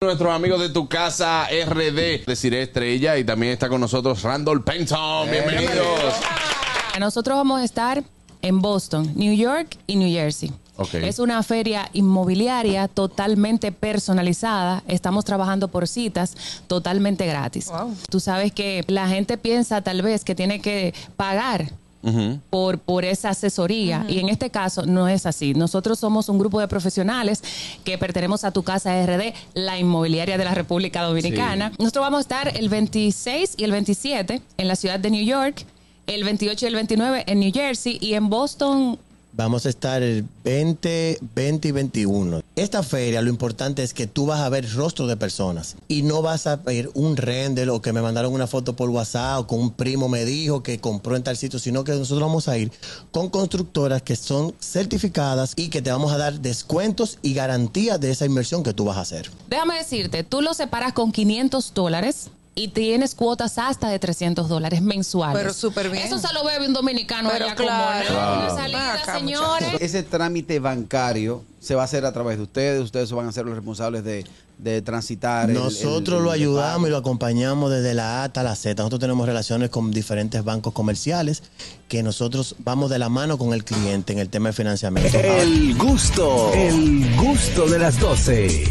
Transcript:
Nuestros amigos de tu casa RD, decir Estrella, y también está con nosotros Randall Penton. Bienvenidos. Nosotros vamos a estar en Boston, New York y New Jersey. Ok. Es una feria inmobiliaria totalmente personalizada. Estamos trabajando por citas totalmente gratis. Tú sabes que la gente piensa tal vez que tiene que pagar por, por esa asesoría. Y en este caso no es así. Nosotros somos un grupo de profesionales que pertenecemos a tu casa RD, la inmobiliaria de la República Dominicana. Nosotros vamos a estar el 26 y el 27 en la ciudad de New York, el 28 y el 29 en New Jersey y en Boston. Vamos a estar el 20, 20 y 21. Esta feria lo importante es que tú vas a ver rostro de personas y no vas a ver un render o que me mandaron una foto por WhatsApp o con un primo me dijo que compró en tal sitio, sino que nosotros vamos a ir con constructoras que son certificadas y que te vamos a dar descuentos y garantías de esa inversión que tú vas a hacer. Déjame decirte, tú lo separas con 500 dólares. Y tienes cuotas hasta de 300 dólares mensuales. Pero súper bien. Eso se lo bebe un dominicano Pero allá claro. como ¿no? Una Claro. salida, Acá, señores. Ese trámite bancario se va a hacer a través de ustedes. Ustedes van a ser los responsables de, de transitar. el- el- Nosotros el- lo ayudamos y lo acompañamos desde la A hasta la Z. Nosotros tenemos relaciones con diferentes bancos comerciales que nosotros vamos de la mano con el cliente en el tema de financiamiento. El gusto, el gusto de las 12.